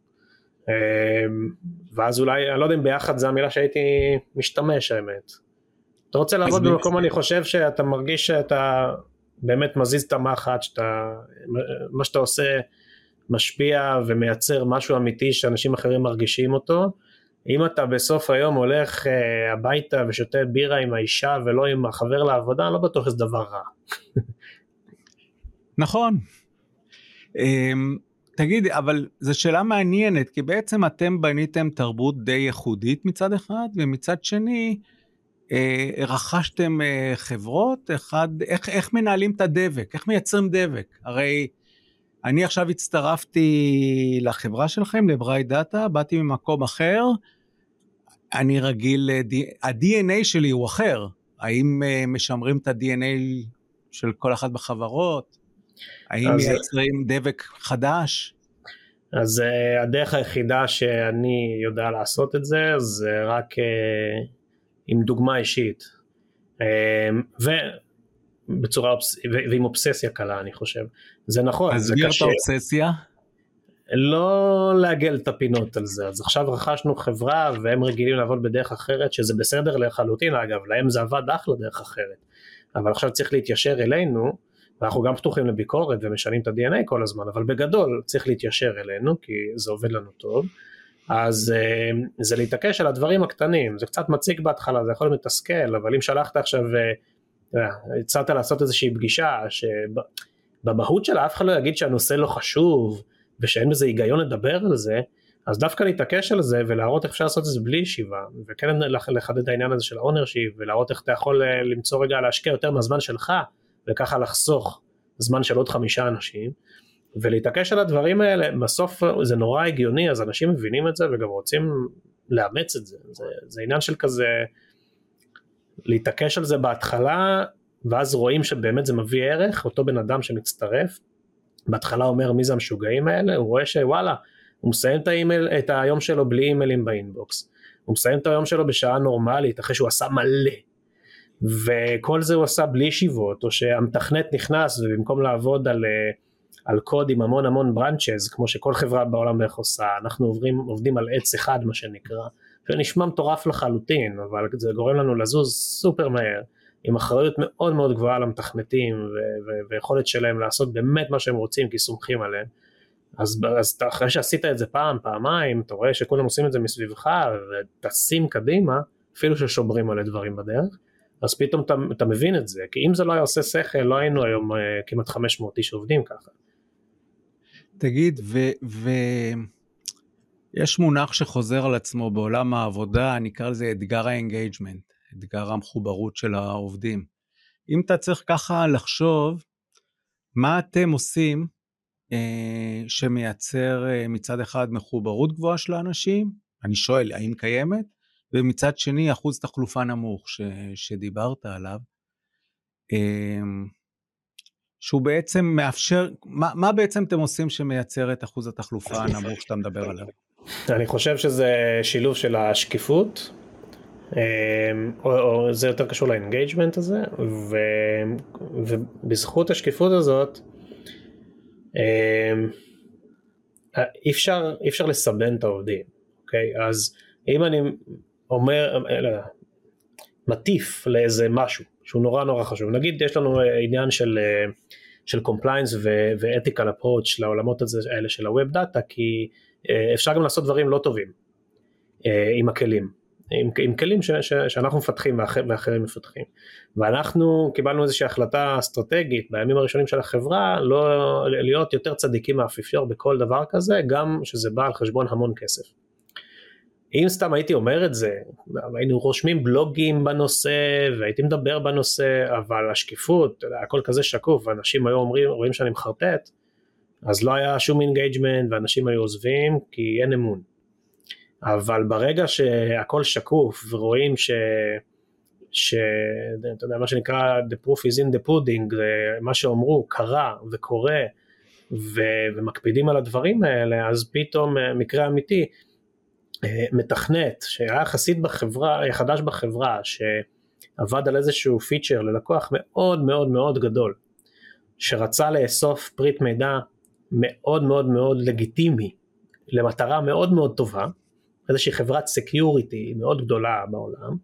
אמ, ואז אולי, אני לא יודע אם ביחד זה המילה שהייתי משתמש האמת. אתה רוצה לעבוד במקום אני חושב שאתה מרגיש שאתה באמת מזיז את המחט, שאתה, מה שאתה עושה משפיע ומייצר משהו אמיתי שאנשים אחרים מרגישים אותו. אם אתה בסוף היום הולך uh, הביתה ושותה בירה עם האישה ולא עם החבר לעבודה, לא בטוח שזה דבר רע. נכון, אמ, תגיד, אבל זו שאלה מעניינת, כי בעצם אתם בניתם תרבות די ייחודית מצד אחד, ומצד שני, אה, רכשתם אה, חברות, אחד, איך, איך מנהלים את הדבק, איך מייצרים דבק? הרי אני עכשיו הצטרפתי לחברה שלכם, לברייט דאטה, באתי ממקום אחר, אני רגיל, ה-DNA שלי הוא אחר. האם אה, משמרים את ה-DNA של כל אחת בחברות? האם מייצרים דבק חדש? אז uh, הדרך היחידה שאני יודע לעשות את זה זה רק uh, עם דוגמה אישית uh, ובצורה אובס... ועם אובססיה קלה אני חושב. זה נכון אז מי את האובססיה? לא לעגל את הפינות על זה. אז עכשיו רכשנו חברה והם רגילים לעבוד בדרך אחרת שזה בסדר לחלוטין. אגב להם זה עבד אחלה דרך אחרת. אבל עכשיו צריך להתיישר אלינו ואנחנו גם פתוחים לביקורת ומשנים את ה-DNA כל הזמן, אבל בגדול צריך להתיישר אלינו, כי זה עובד לנו טוב. אז uh, זה להתעקש על הדברים הקטנים, זה קצת מציק בהתחלה, זה יכול להיות מתסכל, אבל אם שלחת עכשיו, uh, הצעת לעשות איזושהי פגישה, שבמהות שלה אף אחד לא יגיד שהנושא לא חשוב, ושאין בזה היגיון לדבר על זה, אז דווקא להתעקש על זה ולהראות איך אפשר לעשות את זה בלי ישיבה, וכן לחדד את העניין הזה של ה ownership, ולהראות איך אתה יכול למצוא רגע להשקיע יותר מהזמן שלך וככה לחסוך זמן של עוד חמישה אנשים, ולהתעקש על הדברים האלה, בסוף זה נורא הגיוני, אז אנשים מבינים את זה וגם רוצים לאמץ את זה, זה, זה עניין של כזה להתעקש על זה בהתחלה, ואז רואים שבאמת זה מביא ערך, אותו בן אדם שמצטרף, בהתחלה אומר מי זה המשוגעים האלה, הוא רואה שוואלה, הוא מסיים את, האימייל, את היום שלו בלי אימיילים באינבוקס, הוא מסיים את היום שלו בשעה נורמלית אחרי שהוא עשה מלא, וכל זה הוא עשה בלי ישיבות, או שהמתכנת נכנס ובמקום לעבוד על, אה, על קוד עם המון המון ברנצ'ז, כמו שכל חברה בעולם בערך עושה, אנחנו עוברים, עובדים על עץ אחד מה שנקרא, זה נשמע מטורף לחלוטין, אבל זה גורם לנו לזוז סופר מהר, עם אחריות מאוד מאוד גבוהה למתכנתים ויכולת שלהם לעשות באמת מה שהם רוצים כי סומכים עליהם. אז, אז אחרי שעשית את זה פעם, פעמיים, אתה רואה שכולם עושים את זה מסביבך וטסים קדימה, אפילו ששוברים מלא דברים בדרך, אז פתאום אתה, אתה מבין את זה, כי אם זה לא היה עושה שכל, לא היינו היום uh, כמעט 500 איש עובדים ככה. תגיד, ויש מונח שחוזר על עצמו בעולם העבודה, נקרא לזה אתגר ה engagement. אתגר המחוברות של העובדים. אם אתה צריך ככה לחשוב, מה אתם עושים אה, שמייצר אה, מצד אחד מחוברות גבוהה של האנשים, אני שואל האם קיימת, ומצד שני אחוז תחלופה נמוך ש, שדיברת עליו, אה, שהוא בעצם מאפשר, מה, מה בעצם אתם עושים שמייצר את אחוז התחלופה הנמוך שאתה מדבר עליו? אני חושב שזה שילוב של השקיפות אמ, או, או זה יותר קשור ל engagement הזה ו, ובזכות השקיפות הזאת אמ, אי אפשר, אי אפשר לסבן את העובדים, אוקיי? אז אם אני אומר, לא, מטיף לאיזה משהו שהוא נורא נורא חשוב, נגיד יש לנו עניין של, של compliance ו-ethical approach לעולמות האלה של ה-web data כי אה, אפשר גם לעשות דברים לא טובים אה, עם הכלים. עם, עם כלים ש, ש, שאנחנו מפתחים ואחר, ואחרים מפתחים. ואנחנו קיבלנו איזושהי החלטה אסטרטגית בימים הראשונים של החברה לא להיות יותר צדיקים מהאפיפיור בכל דבר כזה, גם שזה בא על חשבון המון כסף. אם סתם הייתי אומר את זה, היינו רושמים בלוגים בנושא והייתי מדבר בנושא, אבל השקיפות, הכל כזה שקוף, ואנשים היו אומרים, רואים שאני מחרטט, אז לא היה שום engagement ואנשים היו עוזבים כי אין אמון. אבל ברגע שהכל שקוף ורואים ש... שאתה יודע מה שנקרא the proof is in the pudding מה שאמרו קרה וקורה ו... ומקפידים על הדברים האלה אז פתאום אה, מקרה אמיתי אה, מתכנת שהיה יחסית בחברה חדש בחברה שעבד על איזשהו feature ללקוח מאוד מאוד מאוד גדול שרצה לאסוף פריט מידע מאוד מאוד מאוד לגיטימי למטרה מאוד מאוד טובה איזושהי חברת security מאוד גדולה בעולם,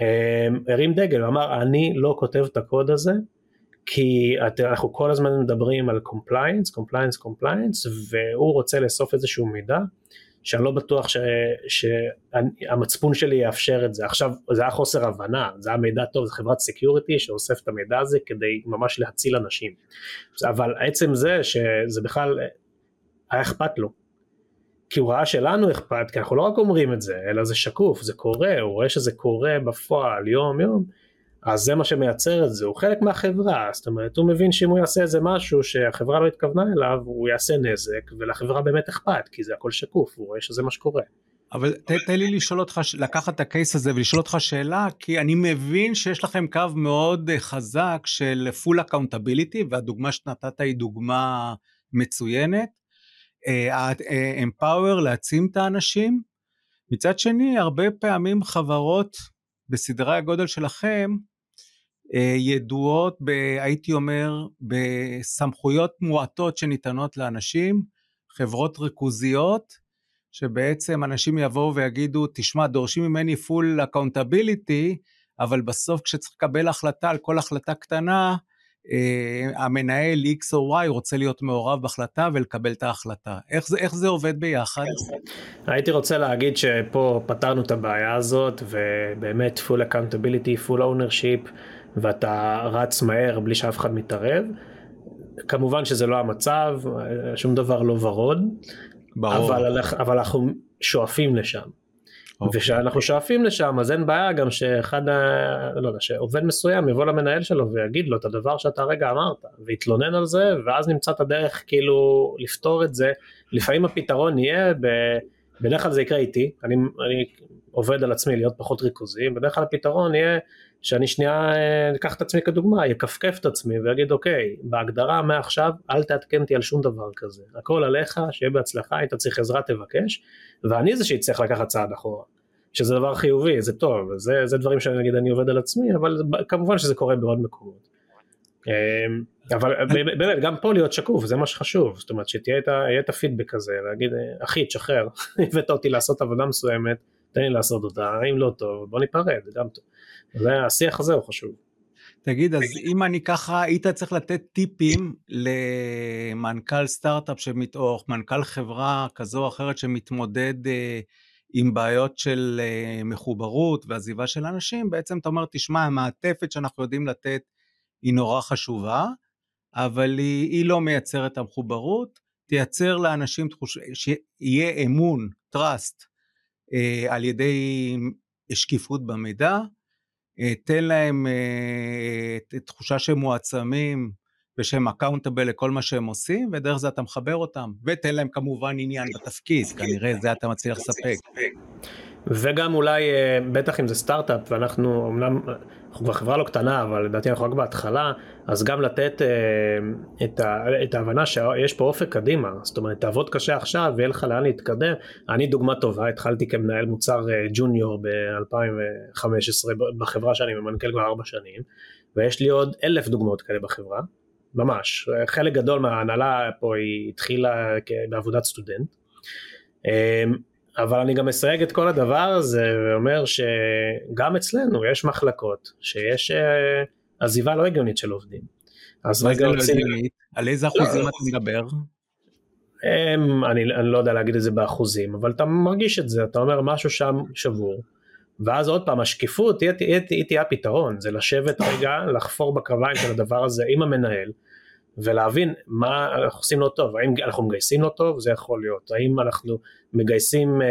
אמ, הרים דגל ואמר אני לא כותב את הקוד הזה כי אנחנו כל הזמן מדברים על compliance, compliance, compliance והוא רוצה לאסוף איזשהו מידע שאני לא בטוח ש, שהמצפון שלי יאפשר את זה. עכשיו זה היה חוסר הבנה, זה היה מידע טוב, זו חברת security שאוסף את המידע הזה כדי ממש להציל אנשים. אבל עצם זה שזה בכלל היה אכפת לו כי הוא ראה שלנו אכפת, כי אנחנו לא רק אומרים את זה, אלא זה שקוף, זה קורה, הוא רואה שזה קורה בפועל יום יום, אז זה מה שמייצר את זה, הוא חלק מהחברה, זאת אומרת הוא מבין שאם הוא יעשה איזה משהו שהחברה לא התכוונה אליו, הוא יעשה נזק, ולחברה באמת אכפת, כי זה הכל שקוף, הוא רואה שזה מה שקורה. אבל תן לי לשאול אותך, לקחת את הקייס הזה ולשאול אותך שאלה, כי אני מבין שיש לכם קו מאוד חזק של full accountability, והדוגמה שנתת היא דוגמה מצוינת. אמפאוור, אה, להעצים את האנשים. מצד שני, הרבה פעמים חברות בסדרי הגודל שלכם אה, ידועות, ב, הייתי אומר, בסמכויות מועטות שניתנות לאנשים, חברות ריכוזיות, שבעצם אנשים יבואו ויגידו, תשמע, דורשים ממני full accountability, אבל בסוף כשצריך לקבל החלטה על כל החלטה קטנה, אה, המנהל X או Y רוצה להיות מעורב בהחלטה ולקבל את ההחלטה. איך זה, איך זה עובד ביחד? הייתי רוצה להגיד שפה פתרנו את הבעיה הזאת ובאמת full accountability, full ownership ואתה רץ מהר בלי שאף אחד מתערב. כמובן שזה לא המצב, שום דבר לא ורוד, ברור. אבל, אבל אנחנו שואפים לשם. אוקיי. ושאנחנו שואפים לשם אז אין בעיה גם שאחד, ה... לא יודע, שעובד מסוים יבוא למנהל שלו ויגיד לו את הדבר שאתה רגע אמרת ויתלונן על זה ואז נמצא את הדרך כאילו לפתור את זה. לפעמים הפתרון יהיה, ב... בדרך כלל זה יקרה איתי, אני, אני עובד על עצמי להיות פחות ריכוזי, בדרך כלל הפתרון יהיה שאני שנייה אה, אקח את עצמי כדוגמה, יכפכף את עצמי ויגיד אוקיי, בהגדרה מעכשיו אל תעדכן אותי על שום דבר כזה, הכל עליך, שיהיה בהצלחה, היית צריך עזרה תבקש, ואני זה שיצטרך לקחת צעד אחורה, שזה דבר חיובי, זה טוב, זה, זה דברים שאני אגיד אני עובד על עצמי, אבל כמובן שזה קורה בעוד מקומות. אמ, אבל באמת גם פה להיות שקוף זה מה שחשוב. זאת אומרת שתהיה את הפידבק הזה להגיד אחי תשחרר הבאת אותי לעשות עבודה מסוימת תן לי לעשות אותה אם לא טוב בוא ניפרד גם טוב. זה השיח הזה הוא חשוב. תגיד אז אם אני ככה היית צריך לתת טיפים למנכ"ל סטארט-אפ שמת, או מנכ"ל חברה כזו או אחרת שמתמודד אה, עם בעיות של אה, מחוברות ועזיבה של אנשים בעצם אתה אומר תשמע המעטפת שאנחנו יודעים לתת היא נורא חשובה, אבל היא, היא לא מייצרת את המחוברות, תייצר לאנשים תחוש... שיהיה אמון, trust, על ידי שקיפות במידע, אה, תן להם אה, תחושה שהם מועצמים ושהם accountable לכל מה שהם עושים, ודרך זה אתה מחבר אותם, ותן להם כמובן עניין בתפקיד, כנראה זה אתה מצליח לספק. וגם אולי, אה, בטח אם זה סטארט-אפ, ואנחנו אמנם, אנחנו כבר חברה לא קטנה, אבל לדעתי אנחנו רק בהתחלה, אז גם לתת אה, את, ה, את ההבנה שיש פה אופק קדימה, זאת אומרת, תעבוד קשה עכשיו ויהיה לך לאן להתקדם. אני דוגמה טובה, התחלתי כמנהל מוצר אה, ג'וניור ב-2015 בחברה שאני ממנכ"ל כבר ארבע שנים, ויש לי עוד אלף דוגמאות כאלה בחברה, ממש. חלק גדול מההנהלה פה היא התחילה בעבודת סטודנט. אבל אני גם מסייג את כל הדבר הזה ואומר שגם אצלנו יש מחלקות שיש אה, עזיבה לא הגיונית של עובדים. אז זה לא הגיונית? על איזה אחוזים אתה מדבר? הם, אני, אני לא יודע להגיד את זה באחוזים, אבל אתה מרגיש את זה, אתה אומר משהו שם שבור. ואז עוד פעם השקיפות היא תהיה הפתרון, זה לשבת רגע, לחפור בקרביים של הדבר הזה עם המנהל, ולהבין מה אנחנו עושים לא טוב, האם אנחנו מגייסים לא טוב, זה יכול להיות, האם אנחנו מגייסים אה,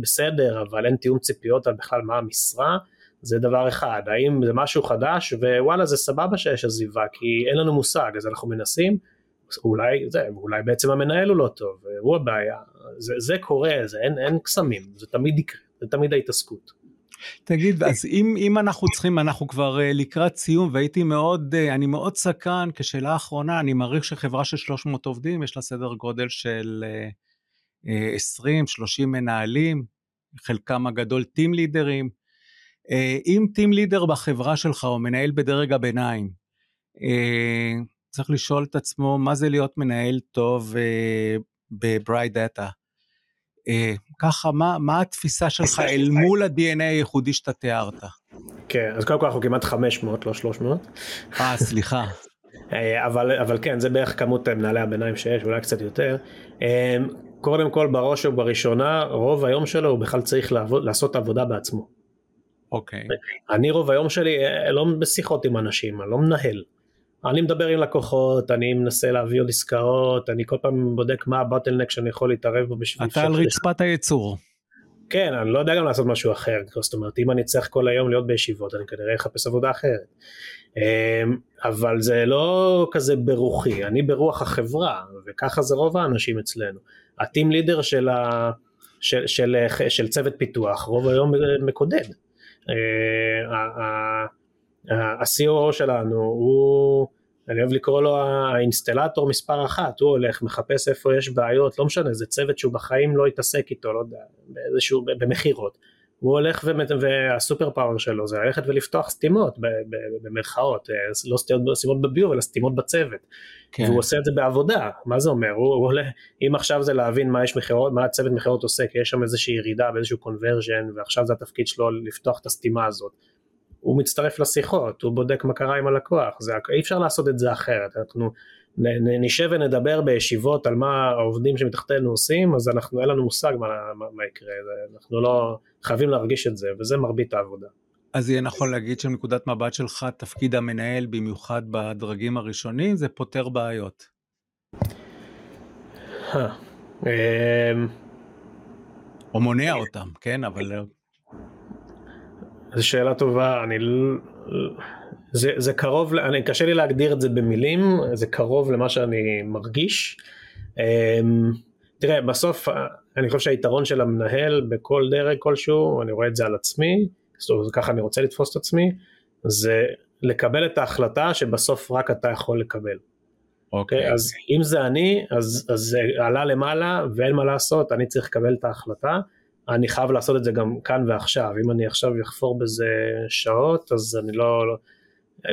בסדר אבל אין תיאום ציפיות על בכלל מה המשרה, זה דבר אחד, האם זה משהו חדש ווואלה זה סבבה שיש עזיבה כי אין לנו מושג אז אנחנו מנסים, אולי זה, אולי בעצם המנהל הוא לא טוב, הוא הבעיה, זה, זה קורה, זה אין, אין קסמים, זה תמיד יקרה, זה תמיד ההתעסקות. תגיד, אז אם, אם אנחנו צריכים, אנחנו כבר uh, לקראת סיום, והייתי מאוד, uh, אני מאוד סקרן, כשאלה אחרונה, אני מעריך שחברה של 300 עובדים, יש לה סדר גודל של uh, uh, 20-30 מנהלים, חלקם הגדול טים לידרים. אם טים לידר בחברה שלך, או מנהל בדרג הביניים, צריך לשאול את עצמו מה זה להיות מנהל טוב בברייט דאטה. אה, ככה, מה, מה התפיסה שלך אל מול ה-DNA הייחודי שאתה תיארת? כן, אז קודם כל אנחנו כמעט 500, לא 300. אה, סליחה. אה, אבל, אבל כן, זה בערך כמות מנהלי הביניים שיש, אולי קצת יותר. אה, קודם כל, בראש ובראשונה, רוב היום שלו הוא בכלל צריך לעבוד, לעשות עבודה בעצמו. אוקיי. Okay. אני רוב היום שלי לא בשיחות עם אנשים, אני לא מנהל. אני מדבר עם לקוחות, אני מנסה להביא עוד עסקאות, אני כל פעם בודק מה הבוטלנק שאני יכול להתערב בו בשביל... אתה על רצפת הייצור. כן, אני לא יודע גם לעשות משהו אחר, זאת אומרת אם אני צריך כל היום להיות בישיבות אני כנראה אחפש עבודה אחרת. אמ, אבל זה לא כזה ברוחי, אני ברוח החברה, וככה זה רוב האנשים אצלנו. הטים לידר של, ה... של, של, של, של צוות פיתוח רוב היום מקודד. ה-COO שלנו הוא, אני אוהב לקרוא לו האינסטלטור מספר אחת, הוא הולך, מחפש איפה יש בעיות, לא משנה, זה צוות שהוא בחיים לא יתעסק איתו, לא יודע, באיזשהו, במכירות. הוא הולך והסופר פאוור שלו זה ללכת ולפתוח סתימות במרכאות, אה, לא סתימות בביוב אלא סתימות בצוות. כן. והוא עושה את זה בעבודה, מה זה אומר? הוא, הוא עולה, אם עכשיו זה להבין מה יש מכירות, מה הצוות מכירות עושה, כי יש שם איזושהי ירידה באיזשהו קונברז'ן ועכשיו זה התפקיד שלו לפתוח את הסתימה הזאת. הוא מצטרף לשיחות, הוא בודק מה קרה עם הלקוח, זה, אי אפשר לעשות את זה אחרת, אנחנו נשב ונדבר בישיבות על מה העובדים שמתחתנו עושים, אז אנחנו, אין לנו מושג מה, מה, מה יקרה, אנחנו לא חייבים להרגיש את זה, וזה מרבית העבודה. אז יהיה נכון להגיד שמנקודת מבט שלך, תפקיד המנהל, במיוחד בדרגים הראשונים, זה פותר בעיות. אמ, או מונע אותם, כן, אבל זו שאלה טובה, אני זה, זה קרוב, אני, קשה לי להגדיר את זה במילים, זה קרוב למה שאני מרגיש. אמ, תראה, בסוף אני חושב שהיתרון של המנהל בכל דרג כלשהו, אני רואה את זה על עצמי, זאת אומרת, ככה אני רוצה לתפוס את עצמי, זה לקבל את ההחלטה שבסוף רק אתה יכול לקבל. אוקיי. Okay. אז אם זה אני, אז, אז זה עלה למעלה ואין מה לעשות, אני צריך לקבל את ההחלטה. אני חייב לעשות את זה גם כאן ועכשיו, אם אני עכשיו אחפור בזה שעות, אז אני לא... לא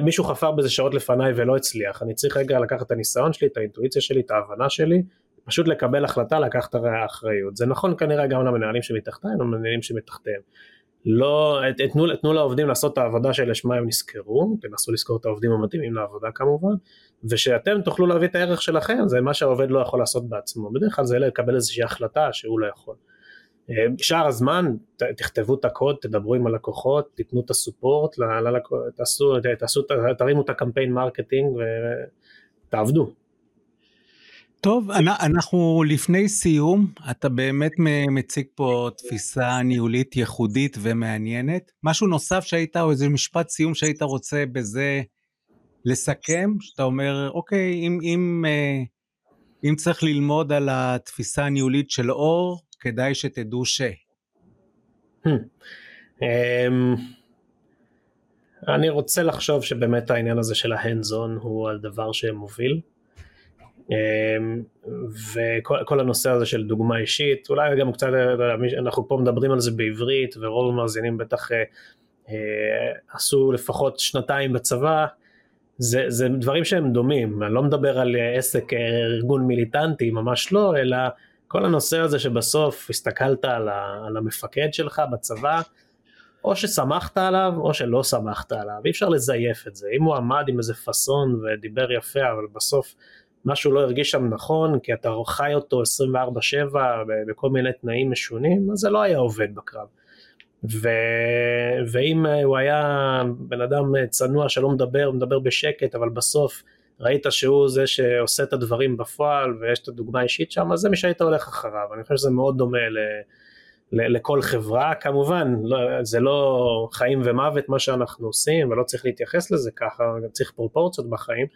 מישהו חפר בזה שעות לפניי ולא הצליח, אני צריך רגע לקחת את הניסיון שלי, את האינטואיציה שלי, את ההבנה שלי, פשוט לקבל החלטה, לקחת האחריות. זה נכון כנראה גם למנהלים שמתחתיהם, למנהלים שמתחתיהם. לא, תנו, תנו לעובדים לעשות את העבודה שלשמה הם נשכרו, תנסו לשכור את העובדים המתאימים לעבודה כמובן, ושאתם תוכלו להביא את הערך שלכם, זה מה שהעובד לא יכול לעשות בעצמו, בדרך כלל זה לקבל איזושהי החלטה שהוא לא יכול. אה, שאר הזמן תכתבו את הקוד, תדברו עם הלקוחות, תיתנו את ה support, תעשו, תעשו, תרימו את הקמפיין marketing ותעבדו. טוב, אנחנו לפני סיום, אתה באמת מציג פה תפיסה ניהולית ייחודית ומעניינת. משהו נוסף שהיית, או איזה משפט סיום שהיית רוצה בזה לסכם, שאתה אומר, אוקיי, אם, אם, אה, אם צריך ללמוד על התפיסה הניהולית של אור, כדאי שתדעו ש... Hmm. אמ, אני רוצה לחשוב שבאמת העניין הזה של ההנדס און הוא הדבר שמוביל. אמ, וכל הנושא הזה של דוגמה אישית, אולי גם קצת, אנחנו פה מדברים על זה בעברית ורוב המאזינים בטח אה, אה, עשו לפחות שנתיים בצבא, זה, זה דברים שהם דומים, אני לא מדבר על עסק אה, ארגון מיליטנטי, ממש לא, אלא כל הנושא הזה שבסוף הסתכלת על, ה, על המפקד שלך בצבא, או שסמכת עליו או שלא סמכת עליו, אי אפשר לזייף את זה, אם הוא עמד עם איזה פאסון ודיבר יפה אבל בסוף משהו לא הרגיש שם נכון כי אתה חי אותו 24/7 בכל מיני תנאים משונים, אז זה לא היה עובד בקרב. ו... ואם הוא היה בן אדם צנוע שלא מדבר, מדבר בשקט אבל בסוף ראית שהוא זה שעושה את הדברים בפועל ויש את הדוגמה האישית שם, אז זה מי שהיית הולך אחריו, אני חושב שזה מאוד דומה ל, ל, לכל חברה, כמובן לא, זה לא חיים ומוות מה שאנחנו עושים ולא צריך להתייחס לזה ככה, צריך פרופורציות בחיים,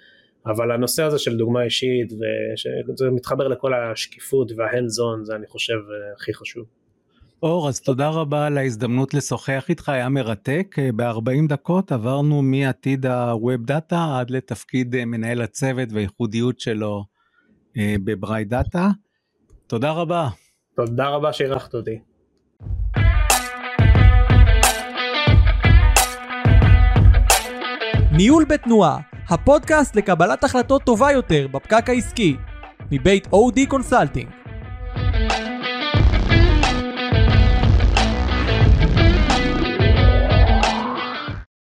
אבל הנושא הזה של דוגמה אישית וזה מתחבר לכל השקיפות וההנד זון זה אני חושב הכי חשוב. אור, אז תודה רבה על ההזדמנות לשוחח איתך, היה מרתק. אה, ב-40 דקות עברנו מעתיד ה-Web Data עד לתפקיד אה, מנהל הצוות והייחודיות שלו אה, בברי דאטה. תודה רבה. תודה רבה שאירחת אותי. ניהול בתנועה, הפודקאסט לקבלת החלטות טובה יותר בפקק העסקי, מבית אודי קונסלטינג.